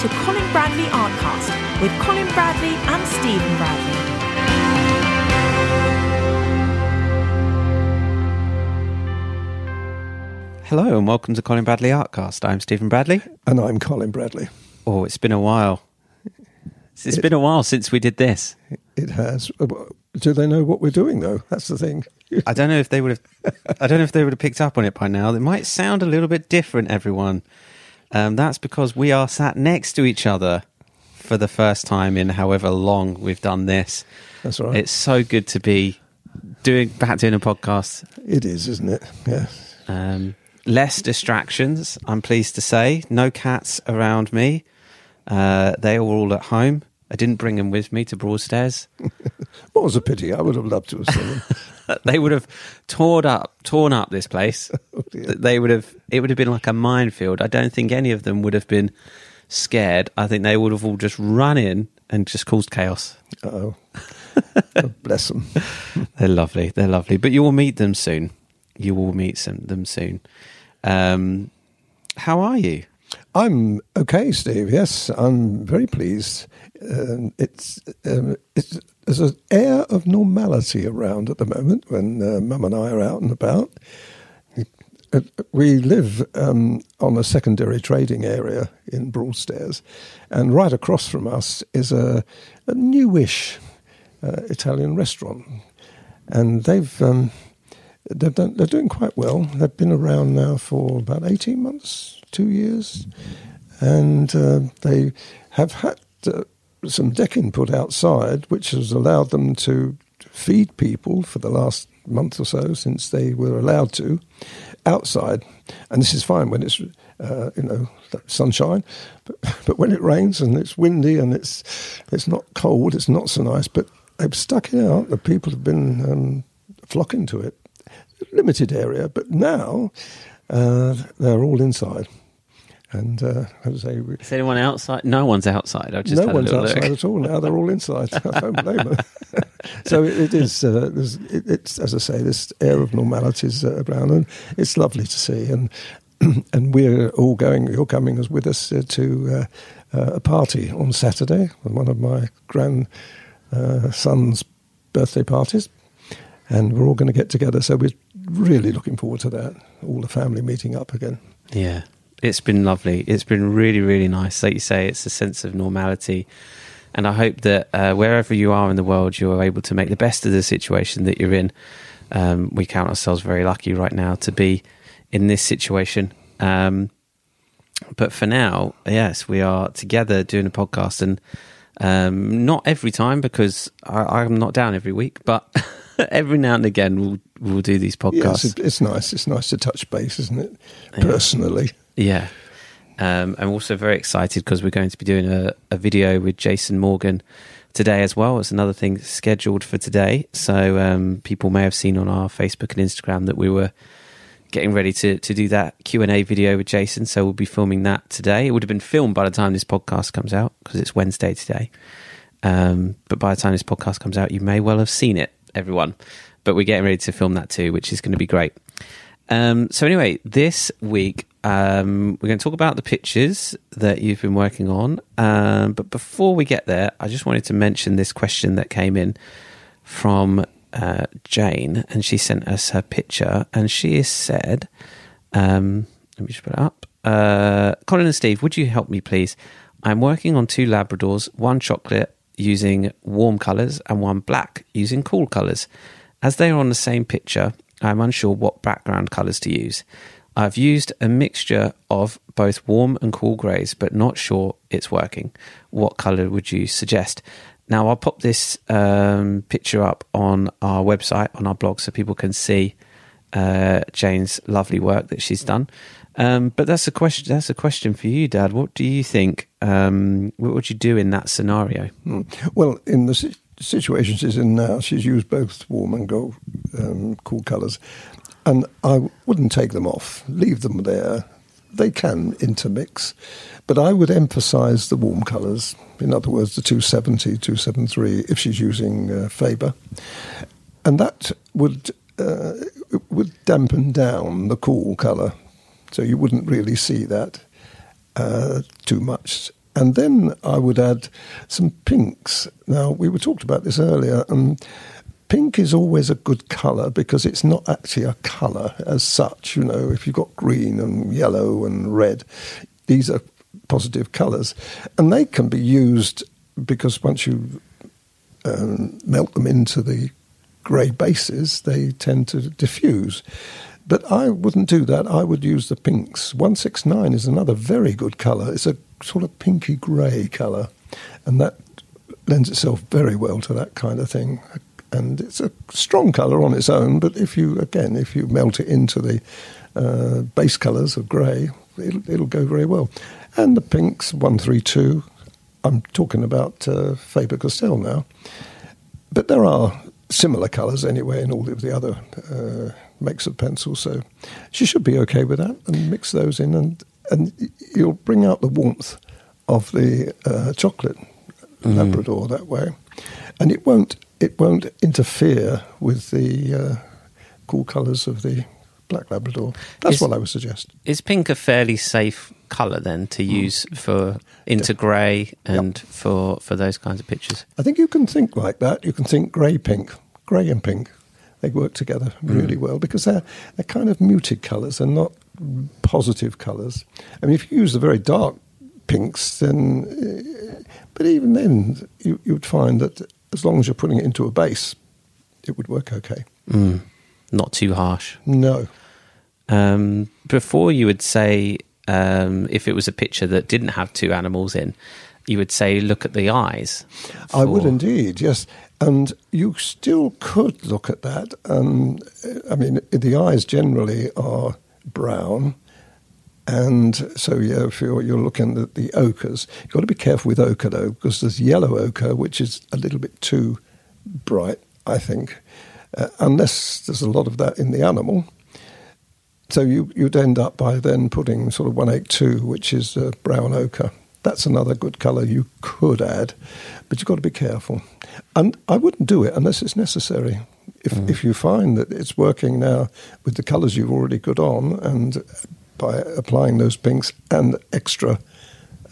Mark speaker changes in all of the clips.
Speaker 1: to Colin Bradley Artcast with Colin Bradley and Stephen Bradley.
Speaker 2: Hello and welcome to Colin Bradley Artcast. I'm Stephen Bradley.
Speaker 3: And I'm Colin Bradley.
Speaker 2: Oh, it's been a while. It's been a while since we did this.
Speaker 3: It has. Uh, Do they know what we're doing, though? That's the thing.
Speaker 2: I don't know if they would have. I don't know if they would have picked up on it by now. It might sound a little bit different, everyone. Um, that's because we are sat next to each other for the first time in however long we've done this.
Speaker 3: That's right.
Speaker 2: It's so good to be doing back doing a podcast.
Speaker 3: it is, isn't it? Yeah.
Speaker 2: Um, less distractions, I'm pleased to say. No cats around me. Uh, they were all at home. I didn't bring them with me to Broadstairs.
Speaker 3: What was a pity. I would have loved to have seen them.
Speaker 2: they would have torn up, torn up this place.
Speaker 3: Oh,
Speaker 2: they would have. It would have been like a minefield. I don't think any of them would have been scared. I think they would have all just run in and just caused chaos.
Speaker 3: Oh, bless them.
Speaker 2: They're lovely. They're lovely. But you will meet them soon. You will meet some, them soon. Um, how are you?
Speaker 3: I'm okay, Steve. Yes, I'm very pleased. Um, it's um, it's there's an air of normality around at the moment when uh, Mum and I are out and about. We live um, on a secondary trading area in Broadstairs, and right across from us is a, a newish uh, Italian restaurant, and they've um, they've done, they're doing quite well. They've been around now for about eighteen months, two years, and uh, they have had uh, some decking put outside, which has allowed them to feed people for the last month or so since they were allowed to outside. And this is fine when it's uh, you know sunshine, but but when it rains and it's windy and it's it's not cold, it's not so nice. But they've stuck it out. The people have been um, flocking to it. Limited area, but now uh, they're all inside. And uh, as I say, we,
Speaker 2: Is anyone outside? No one's outside. I've just
Speaker 3: no
Speaker 2: had
Speaker 3: one's
Speaker 2: a
Speaker 3: outside
Speaker 2: look.
Speaker 3: at all now. They're all inside. I don't blame them. so it, it is. Uh, it, it's as I say, this air of normality is uh, around, and it's lovely to see. And and we're all going. You're coming as with us uh, to uh, uh, a party on Saturday, one of my grand uh, son's birthday parties, and we're all going to get together. So we're really looking forward to that. All the family meeting up again.
Speaker 2: Yeah, it's been lovely. It's been really, really nice. Like you say, it's a sense of normality. And I hope that uh, wherever you are in the world, you are able to make the best of the situation that you're in. Um, we count ourselves very lucky right now to be in this situation. Um, but for now, yes, we are together doing a podcast, and um, not every time because I, I'm not down every week, but every now and again we'll we'll do these podcasts.
Speaker 3: Yes, it, it's nice. It's nice to touch base, isn't it? Personally.
Speaker 2: Yeah. Um, I'm also very excited because we're going to be doing a, a video with Jason Morgan today as well. It's another thing scheduled for today. So um, people may have seen on our Facebook and Instagram that we were getting ready to, to do that Q&A video with Jason. So we'll be filming that today. It would have been filmed by the time this podcast comes out because it's Wednesday today. Um, but by the time this podcast comes out, you may well have seen it, everyone. But we're getting ready to film that too, which is going to be great. Um, so anyway, this week um, we're going to talk about the pictures that you've been working on. Um, but before we get there, I just wanted to mention this question that came in from uh, Jane, and she sent us her picture, and she has said, um, "Let me just put it up." Uh, Colin and Steve, would you help me, please? I'm working on two Labradors, one chocolate using warm colours and one black using cool colours. As they are on the same picture, I'm unsure what background colours to use. I've used a mixture of both warm and cool greys, but not sure it's working. What colour would you suggest? Now, I'll pop this um, picture up on our website, on our blog, so people can see uh, Jane's lovely work that she's done. Um, but that's a question. That's a question for you, Dad. What do you think? Um, what would you do in that scenario?
Speaker 3: Hmm. Well, in the situation she's in now, she's used both warm and gold, um, cool colours, and I wouldn't take them off. Leave them there. They can intermix, but I would emphasise the warm colours. In other words, the 270, 273, if she's using uh, Faber, and that would uh, would dampen down the cool colour, so you wouldn't really see that uh, too much. And then I would add some pinks. Now, we were talked about this earlier, and pink is always a good colour because it's not actually a colour as such. You know, if you've got green and yellow and red, these are positive colours. And they can be used because once you um, melt them into the grey bases, they tend to diffuse. But I wouldn't do that. I would use the pinks. 169 is another very good colour. It's a sort of pinky grey colour, and that lends itself very well to that kind of thing. And it's a strong colour on its own, but if you, again, if you melt it into the uh, base colours of grey, it'll, it'll, go very well. And the pinks, 132, I'm talking about uh, Faber Castell now. But there are similar colours anyway in all of the other uh, makes of pencils, so she should be okay with that. And mix those in, and and you'll bring out the warmth of the uh, chocolate mm. Labrador that way, and it won't it won't interfere with the uh, cool colours of the black Labrador. That's is, what I would suggest.
Speaker 2: Is pink a fairly safe colour then to mm. use for into grey and yep. for for those kinds of pictures?
Speaker 3: I think you can think like that. You can think grey pink, grey and pink. They work together really mm. well because they're they're kind of muted colours and not positive colours. I mean, if you use the very dark pinks, then, uh, but even then, you, you would find that as long as you're putting it into a base, it would work okay.
Speaker 2: Mm. Not too harsh.
Speaker 3: No.
Speaker 2: Um, before you would say um, if it was a picture that didn't have two animals in, you would say look at the eyes.
Speaker 3: For... I would indeed, yes. And you still could look at that. Um, I mean, the eyes generally are brown. And so, yeah, if you're, you're looking at the ochres, you've got to be careful with ochre, though, because there's yellow ochre, which is a little bit too bright, I think, uh, unless there's a lot of that in the animal. So you, you'd end up by then putting sort of 182, which is uh, brown ochre. That's another good colour you could add, but you've got to be careful. And I wouldn't do it unless it's necessary. If, mm. if you find that it's working now with the colours you've already got on, and by applying those pinks and extra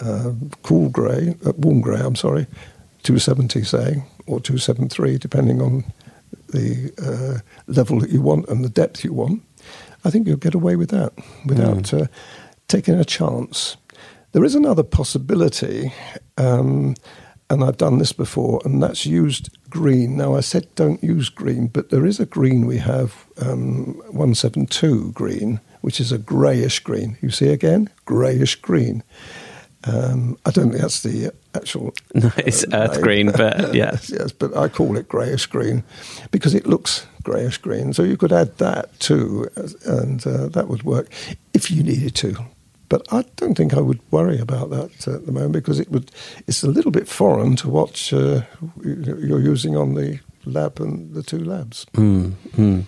Speaker 3: uh, cool grey, uh, warm grey, I'm sorry, 270 say, or 273, depending on the uh, level that you want and the depth you want, I think you'll get away with that without mm. Uh, taking a chance. There is another possibility, um, and I've done this before, and that's used green. Now, I said don't use green, but there is a green we have, um, 172 green, which is a greyish green. You see again? Greyish green. Um, I don't think that's the actual.
Speaker 2: No, it's uh, earth name. green, but yeah.
Speaker 3: yes, but I call it greyish green because it looks greyish green. So you could add that too, and uh, that would work if you needed to. But I don't think I would worry about that at the moment because it would. It's a little bit foreign to what uh, you're using on the lab and the two labs.
Speaker 2: Mm, mm.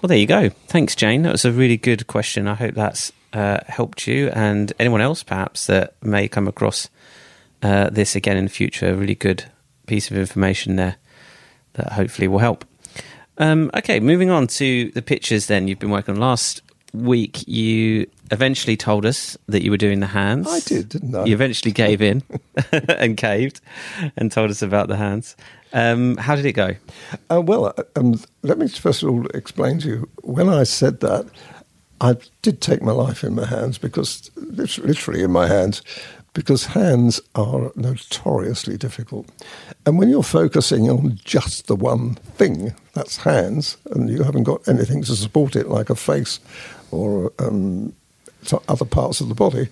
Speaker 2: Well, there you go. Thanks, Jane. That was a really good question. I hope that's uh, helped you and anyone else perhaps that may come across uh, this again in the future. A really good piece of information there that hopefully will help. Um, okay, moving on to the pictures. Then you've been working on last week. You eventually told us that you were doing the hands.
Speaker 3: I did, didn't I?
Speaker 2: You eventually gave in and caved and told us about the hands. Um, how did it go?
Speaker 3: Uh, well, uh, um, let me first of all explain to you. When I said that, I did take my life in my hands because, literally in my hands, because hands are notoriously difficult. And when you're focusing on just the one thing, that's hands, and you haven't got anything to support it, like a face or um, other parts of the body,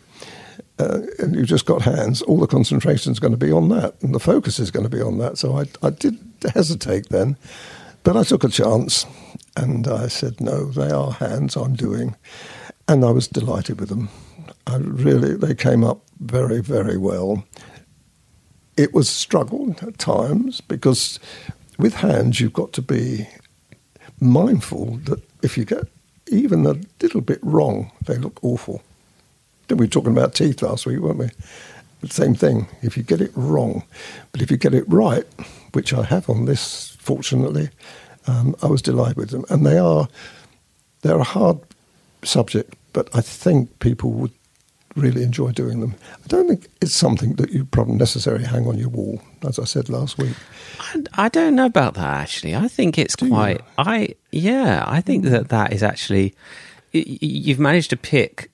Speaker 3: uh, and you've just got hands, all the concentration is going to be on that, and the focus is going to be on that. So I, I did hesitate then, but I took a chance, and I said, no, they are hands I'm doing. And I was delighted with them. I really, they came up very, very well. It was struggle at times because with hands you've got to be mindful that if you get even a little bit wrong, they look awful. Then we were talking about teeth last week, weren't we? Same thing. If you get it wrong, but if you get it right, which I have on this, fortunately, um, I was delighted with them, and they are they're a hard subject, but I think people would really enjoy doing them. I don't think it's something that you probably necessarily hang on your wall, as I said last week.
Speaker 2: I, I don't know about that actually. I think it's
Speaker 3: Do you?
Speaker 2: quite. I yeah. I think that that is actually. You've managed to pick.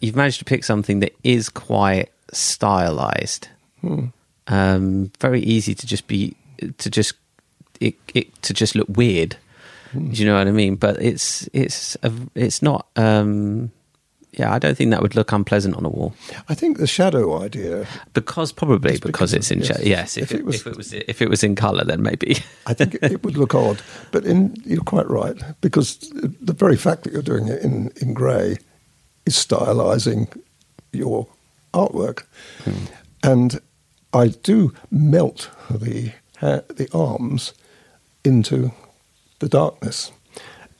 Speaker 2: You've managed to pick something that is quite stylized. Um, very easy to just be to just it, it to just look weird. Do you know what I mean? But it's it's a, it's not. Um, yeah, I don't think that would look unpleasant on a wall
Speaker 3: I think the shadow idea,
Speaker 2: because probably because,
Speaker 3: because
Speaker 2: it's in
Speaker 3: yes.
Speaker 2: yes. If,
Speaker 3: If
Speaker 2: it,
Speaker 3: it was-
Speaker 2: if it was if it was in color, then maybe.
Speaker 3: I think it would look odd. But in, you're quite right, because the very fact that you're doing it in, in grey is stylising your artwork. Hmm. And I do melt the, ha- the arms into the darkness.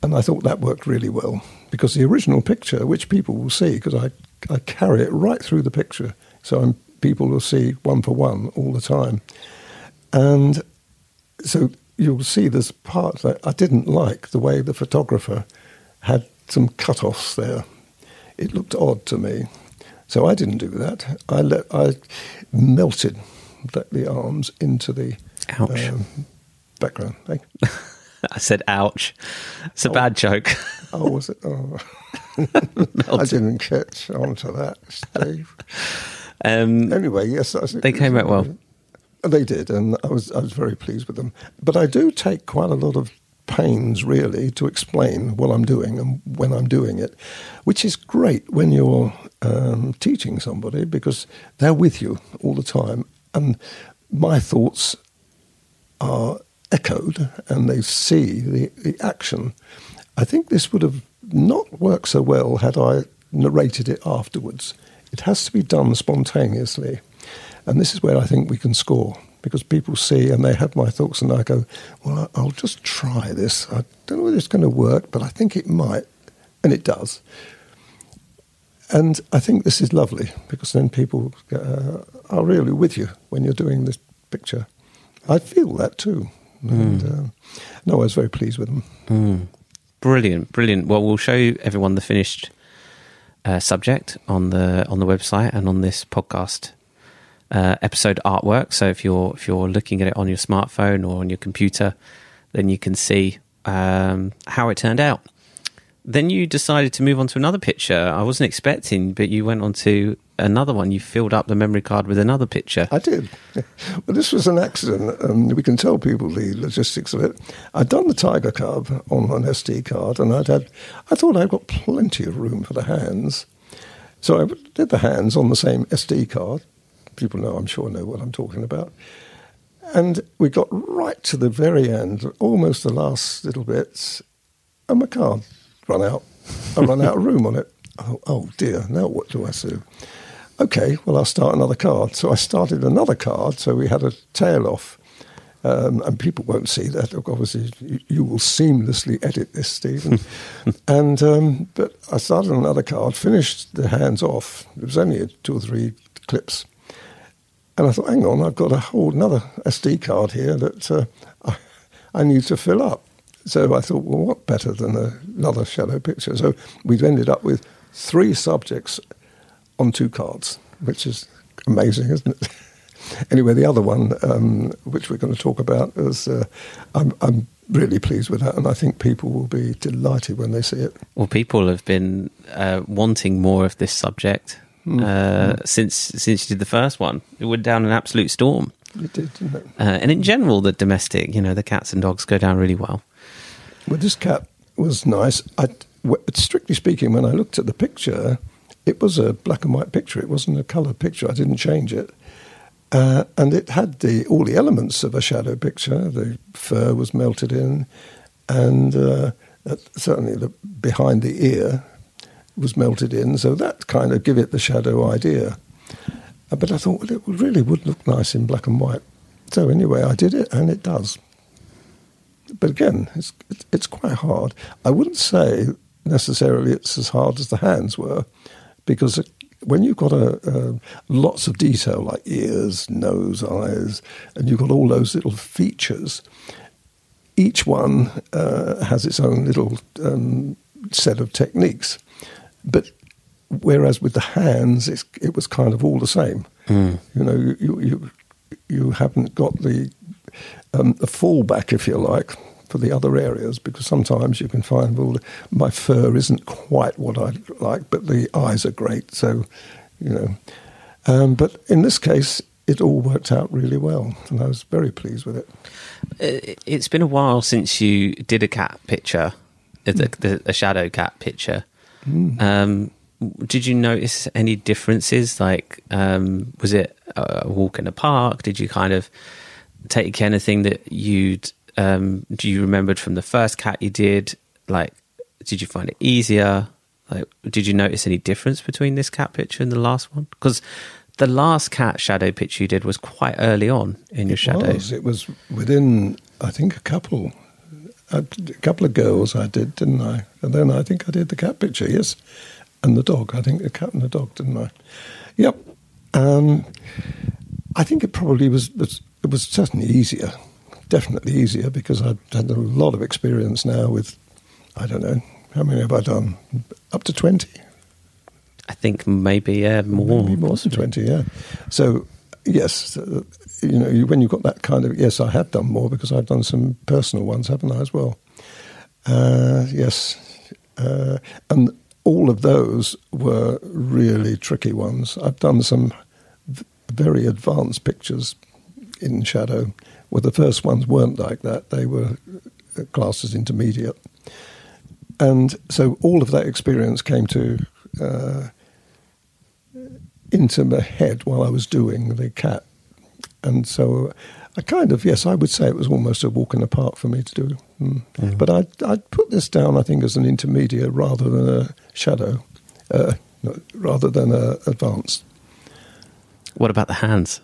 Speaker 3: And I thought that worked really well because the original picture, which people will see, because I, I carry it right through the picture, so I'm, people will see one for one all the time. And so you'll see there's part that I didn't like the way the photographer had some cut-offs there. It looked odd to me. So I didn't do that. I let I melted the, the arms into the
Speaker 2: Ouch.
Speaker 3: um, background.
Speaker 2: I said, "Ouch!" It's a
Speaker 3: Oh.
Speaker 2: bad joke.
Speaker 3: Oh, was it? Oh. I didn't catch on to that, Steve.
Speaker 2: Um,
Speaker 3: Anyway, yes, I
Speaker 2: They came out well.
Speaker 3: They did, and I was I was very pleased with them. But I do take quite a lot of pains, really, to explain what I'm doing and when I'm doing it, which is great when you're um, teaching somebody because they're with you all the time, and my thoughts and they see the, the action. I think this would have not worked so well had I narrated it afterwards. It has to be done spontaneously. And this is where I think we can score because people see and they have my thoughts, and I go, Well, I'll just try this. I don't know whether it's going to work, but I think it might. And it does. And I think this is lovely because then people uh, are really with you when you're doing this picture. I feel that too. And, um, no, I was very pleased with them.
Speaker 2: brilliant, brilliant. Well, we'll show everyone the finished uh, subject on the on the website and on this podcast uh, episode artwork. So if you're if you're looking at it on your smartphone or on your computer, then you can see um, how it turned out. Then you decided to move on to another picture. I wasn't expecting, but you went on to another one. You filled up the memory card with another picture.
Speaker 3: I did. Well, this was an accident. Um, we can tell people the logistics of it. I'd done the Tiger Cub on an SD card, and I'd had. I thought I'd got plenty of room for the hands, so I did the hands on the same SD card. People know, I'm sure, know what I'm talking about. And we got right to the very end, almost the last little bits, and my card run out. I run out of room on it. Oh, oh dear! Now what do I do? Okay, well I'll start another card. So I started another card. So we had a tail off, um, and people won't see that. Obviously, you, you will seamlessly edit this, Stephen. and um, but I started another card, finished the hands off. It was only two or three clips. And I thought, hang on, I've got a whole another SD card here that uh, I, I need to fill up. So I thought, well, what better than another shadow picture? So we've ended up with three subjects on two cards, which is amazing, isn't it? anyway, the other one, um, which we're going to talk about, is uh, I'm, I'm really pleased with that, and I think people will be delighted when they see it.
Speaker 2: Well, people have been uh, wanting more of this subject uh, since since you did the first one. It went down an absolute storm,
Speaker 3: It did, it?
Speaker 2: uh, and in general, the domestic, you know, the cats and dogs go down really well.
Speaker 3: Well, this cat was nice. I, strictly speaking, when I looked at the picture, it was a black and white picture. It wasn't a colour picture. I didn't change it. Uh, and it had the all the elements of a shadow picture. The fur was melted in, and uh, uh, certainly the behind the ear was melted in. So that kind of give it the shadow idea. Uh, but I thought well, it really would look nice in black and white. So anyway, I did it, and it does but again, it's it's- it's quite hard. I wouldn't say necessarily it's as hard as the hands were, because when you've got a, a lots of detail like ears, nose, eyes, and you've got all those little features, each one uh, has its own little um, set of techniques. But whereas with the hands, it's, it was kind of all the same. You know, you, you, you haven't got the, um, the fallback, if you like, for the other areas because sometimes you can find, well, my fur isn't quite what I like, but the eyes are great. So, you know. Um, but in this case, it all worked out really well, and I was very pleased with it.
Speaker 2: Uh, It's been a while since you did a cat picture, a, a shadow cat picture. Um, did you notice any differences? Like, um, was it a walk in the park? Did you kind of take anything that you'd um, do you remembered from the first cat you did? Like, did you find it easier? Like, did you notice any difference between this cat picture and the last one? Because the last cat shadow picture you did was quite early on in your shadows.
Speaker 3: was. It was within, I think, a couple, a couple of girls I did, didn't I? And then I think I did the cat picture, yes, and the dog. I think the cat and the dog, didn't I? Yep. Um, I think it probably was. It was certainly easier, definitely easier because I've had a lot of experience now with. I don't know how many have I done? Up to twenty.
Speaker 2: I think maybe yeah, more.
Speaker 3: Maybe more than 20, yeah. So, yes, uh, you know, when you've got that kind of, yes, I have done more because I've done some personal ones, haven't I, as well? Uh, yes. Uh, and all of those were really tricky ones. I've done some v- very advanced pictures in shadow, where the first ones weren't like that. They were uh, classed as intermediate. And so all of that experience came to uh, into my head while I was doing the cat. And so I kind of, yes, I would say it was almost a walk in the park for me to do. Mm. But I'd, I'd put this down, I think, as an intermediate rather than a shadow, uh, rather than a advanced.
Speaker 2: What about the hands?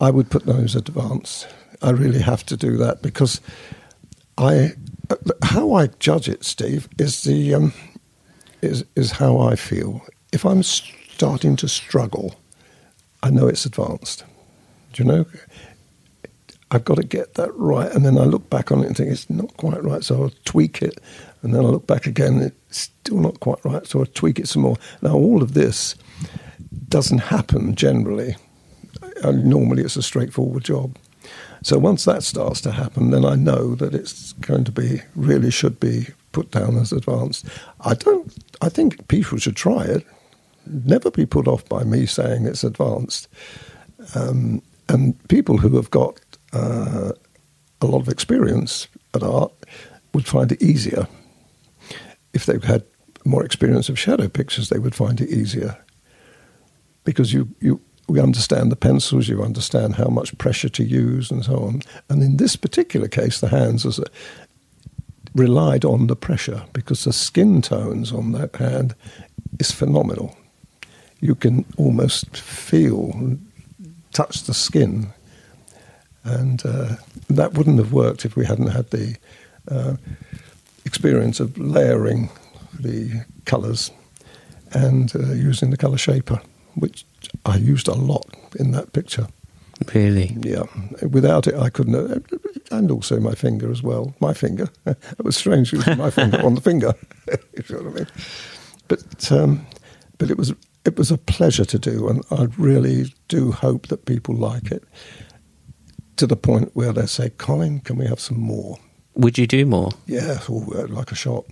Speaker 3: I would put those advanced. I really have to do that because I, how I judge it, Steve, is the um, is is how I feel. If I'm starting to struggle, I know it's advanced. Do you know? I've got to get that right, and then I look back on it and think it's not quite right, so I'll tweak it, and then I look back again, and it's still not quite right, so I tweak it some more. Now, all of this doesn't happen generally. Uh, normally, it's a straightforward job. So once that starts to happen, then I know that it's going to be really should be put down as advanced. I don't. I think people should try it. Never be put off by me saying it's advanced. Um, and people who have got uh, a lot of experience at art would find it easier. If they've had more experience of shadow pictures, they would find it easier because you you we understand the pencils, you understand how much pressure to use, and so on. And in this particular case, the hands as a, relied on the pressure because the skin tones on that hand is phenomenal. You can almost feel, touch the skin, and uh, that wouldn't have worked if we hadn't had the uh, experience of layering the colours and uh, using the colour shaper, which I used a lot in that picture.
Speaker 2: Really?
Speaker 3: Yeah, without it, I couldn't. And also my finger as well. My finger. it was strange using my finger on the finger. you know what I mean? But um, but it was it was a pleasure to do, and I really do hope that people like it to the point where they say, "Colin, can we have some more?"
Speaker 2: Would you do more?
Speaker 3: Yeah, oh, uh, like a shot.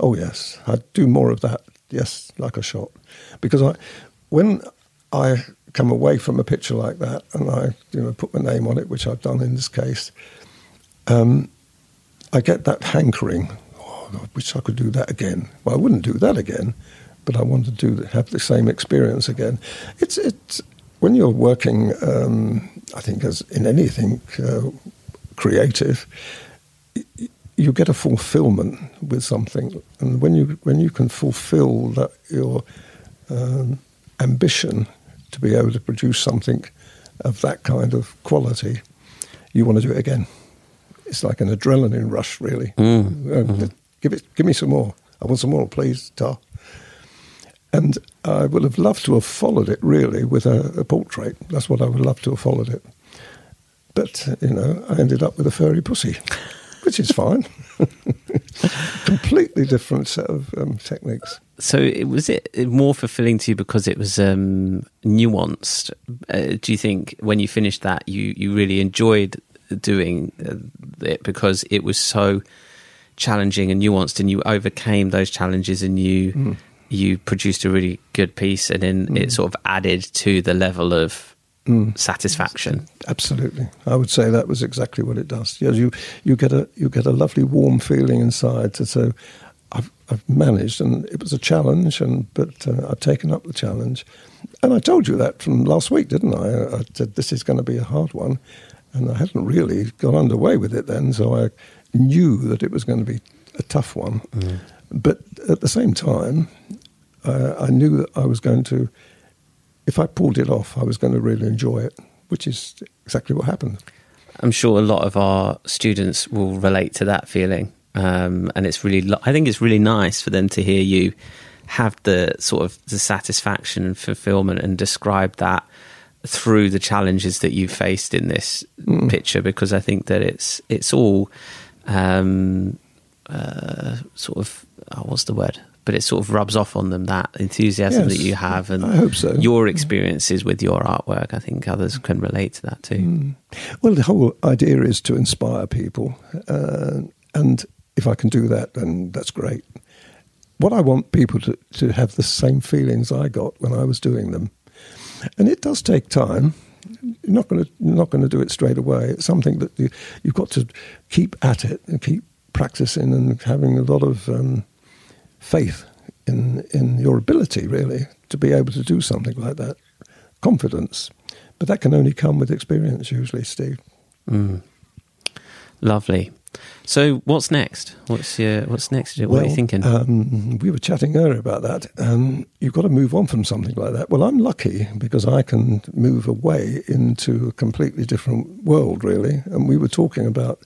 Speaker 3: Oh yes, I'd do more of that. Yes, like a shot, because I when I come away from a picture like that and I you know put my name on it, which I've done in this case, um, I get that hankering. Oh, I wish I could do that again. Well, I wouldn't do that again, but I want to do have the same experience again. It's it's when you're working. Um, I think as in anything uh, creative, you get a fulfillment with something, and when you when you can fulfill that your um, ambition to be able to produce something of that kind of quality, you want to do it again. It's like an adrenaline rush, really. Uh, Give it, give me some more. I want some more, please, Tar. And I would have loved to have followed it really with a, a portrait. That's what I would love to have followed it. But uh, you know, I ended up with a furry pussy, which is fine. Completely different set of um, techniques.
Speaker 2: So it was it more fulfilling to you because it was um, nuanced. Uh, do you think when you finished that you you really enjoyed doing uh, it because it was so challenging and nuanced, and you overcame those challenges, and you mm. you produced a really good piece, and then mm. it sort of added to the level of mm. satisfaction.
Speaker 3: Absolutely, I would say that was exactly what it does. Yes, you you get a you get a lovely warm feeling inside to say, I've managed, and it was a challenge, and but uh, I've taken up the challenge, and I told you that from last week, didn't I? I said this is going to be a hard one, and I hadn't really got underway with it then, so I knew that it was going to be a tough one, mm. but at the same time, uh, I knew that I was going to if I pulled it off, I was going to really enjoy it, which is exactly what happened.
Speaker 2: I'm sure a lot of our students will relate to that feeling. Um, and it's really, I think it's really nice for them to hear you have the sort of the satisfaction and fulfillment and describe that through the challenges that you faced in this mm. picture because I think that it's it's all um, uh, sort of oh, what's the word but it sort of rubs off on them that enthusiasm yes, that you have and
Speaker 3: I hope so.
Speaker 2: your experiences with your artwork. I think others can relate to that too. Mm.
Speaker 3: Well, the whole idea is to inspire people, uh, and if I can do that, then that's great. What I want people to, to have the same feelings I got when I was doing them, and it does take time. You're not going to not going to do it straight away. It's something that you, you've got to keep at it and keep practicing and having a lot of um, faith in in your ability, really, to be able to do something like that. Confidence, but that can only come with experience, usually, Steve.
Speaker 2: Mm. Lovely. So, what's next? What's your, what's next? What
Speaker 3: well,
Speaker 2: are you thinking?
Speaker 3: Um, we were chatting earlier about that. Um, you've got to move on from something like that. Well, I'm lucky because I can move away into a completely different world, really. And we were talking about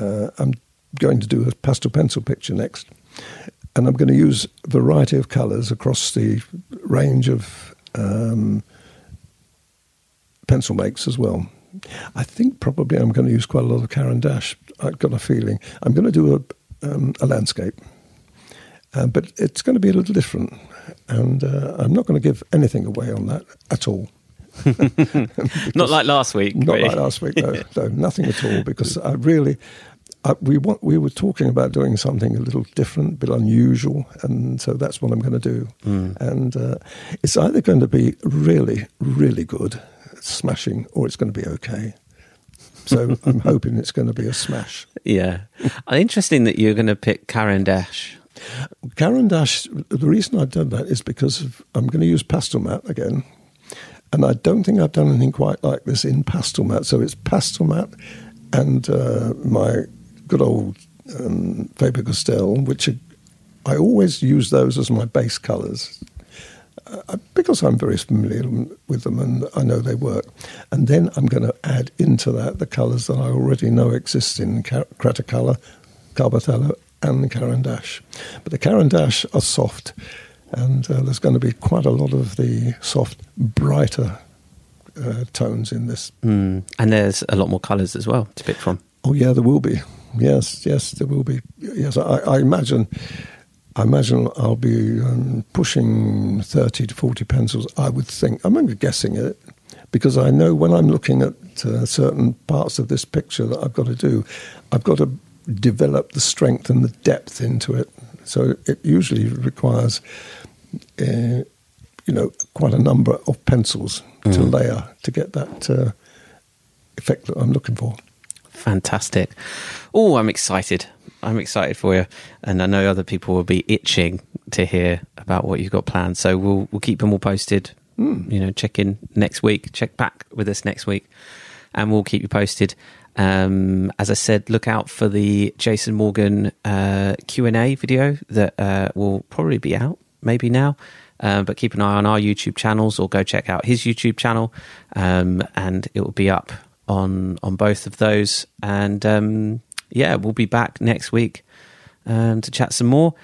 Speaker 3: uh, I'm going to do a pastel pencil picture next, and I'm going to use a variety of colours across the range of um, pencil makes as well. I think probably I'm going to use quite a lot of Caran d'Ache. I've got a feeling I'm going to do a, um, a landscape, uh, but it's going to be a little different, and uh, I'm not going to give anything away on that at all.
Speaker 2: not like last week.
Speaker 3: Not really. like last week. No, no, nothing at all. Because I really, uh, we want, we were talking about doing something a little different, a bit unusual, and so that's what I'm going to do. Mm. And uh, it's either going to be really, really good, smashing, or it's going to be okay. So I'm hoping it's going to be a smash.
Speaker 2: Yeah, interesting that you're going to pick Caran d'Ache.
Speaker 3: Caran d'Ache, The reason I've done that is because of, I'm going to use Pastelmat again, and I don't think I've done anything quite like this in Pastelmat. So it's Pastelmat and uh, my good old um, Faber Castell, which are, I always use those as my base colours uh, because I'm very familiar with them and I know they work. And then I'm going to add into that the colours that I already know exist in Cretacolor, Carbothello, and Caran d'Ache. But the Caran d'Ache are soft, and uh, there's going to be quite a lot of the soft, brighter uh, tones in this.
Speaker 2: Mm. And there's a lot more colours as well to pick from.
Speaker 3: Oh, yeah, there will be. Yes, yes, there will be. Yes, I, I imagine. I imagine I'll be um, pushing thirty to forty pencils. I would think. I'm only guessing it because I know when I'm looking at uh, certain parts of this picture that I've got to do, I've got to develop the strength and the depth into it. So it usually requires, uh, you know, quite a number of pencils mm. to layer to get that uh, effect that I'm looking for.
Speaker 2: Fantastic. Oh, I'm excited. I'm excited for you. And I know other people will be itching to hear about what you've got planned. So we'll we'll keep them all posted. Mm. You know, check in next week, check back with us next week, and we'll keep you posted. Um, as I said, look out for the Jason Morgan uh, Q and A video that uh, will probably be out maybe now. Uh, but keep an eye on our YouTube channels or go check out his YouTube channel, um, and it will be up on on both of those. And um, yeah, we'll be back next week um, to chat some more.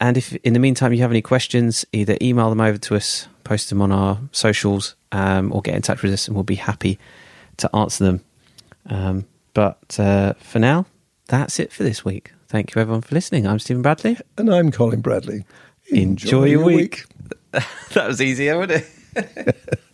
Speaker 2: And if in the meantime you have any questions, either email them over to us, post them on our socials, um, or get in touch with us, and we'll be happy to answer them. Um, but uh, for now, that's it for this week. Thank you everyone for listening. I'm Stephen Bradley.
Speaker 3: And I'm Colin Bradley.
Speaker 2: enjoy, your, week. that was easier, wasn't it?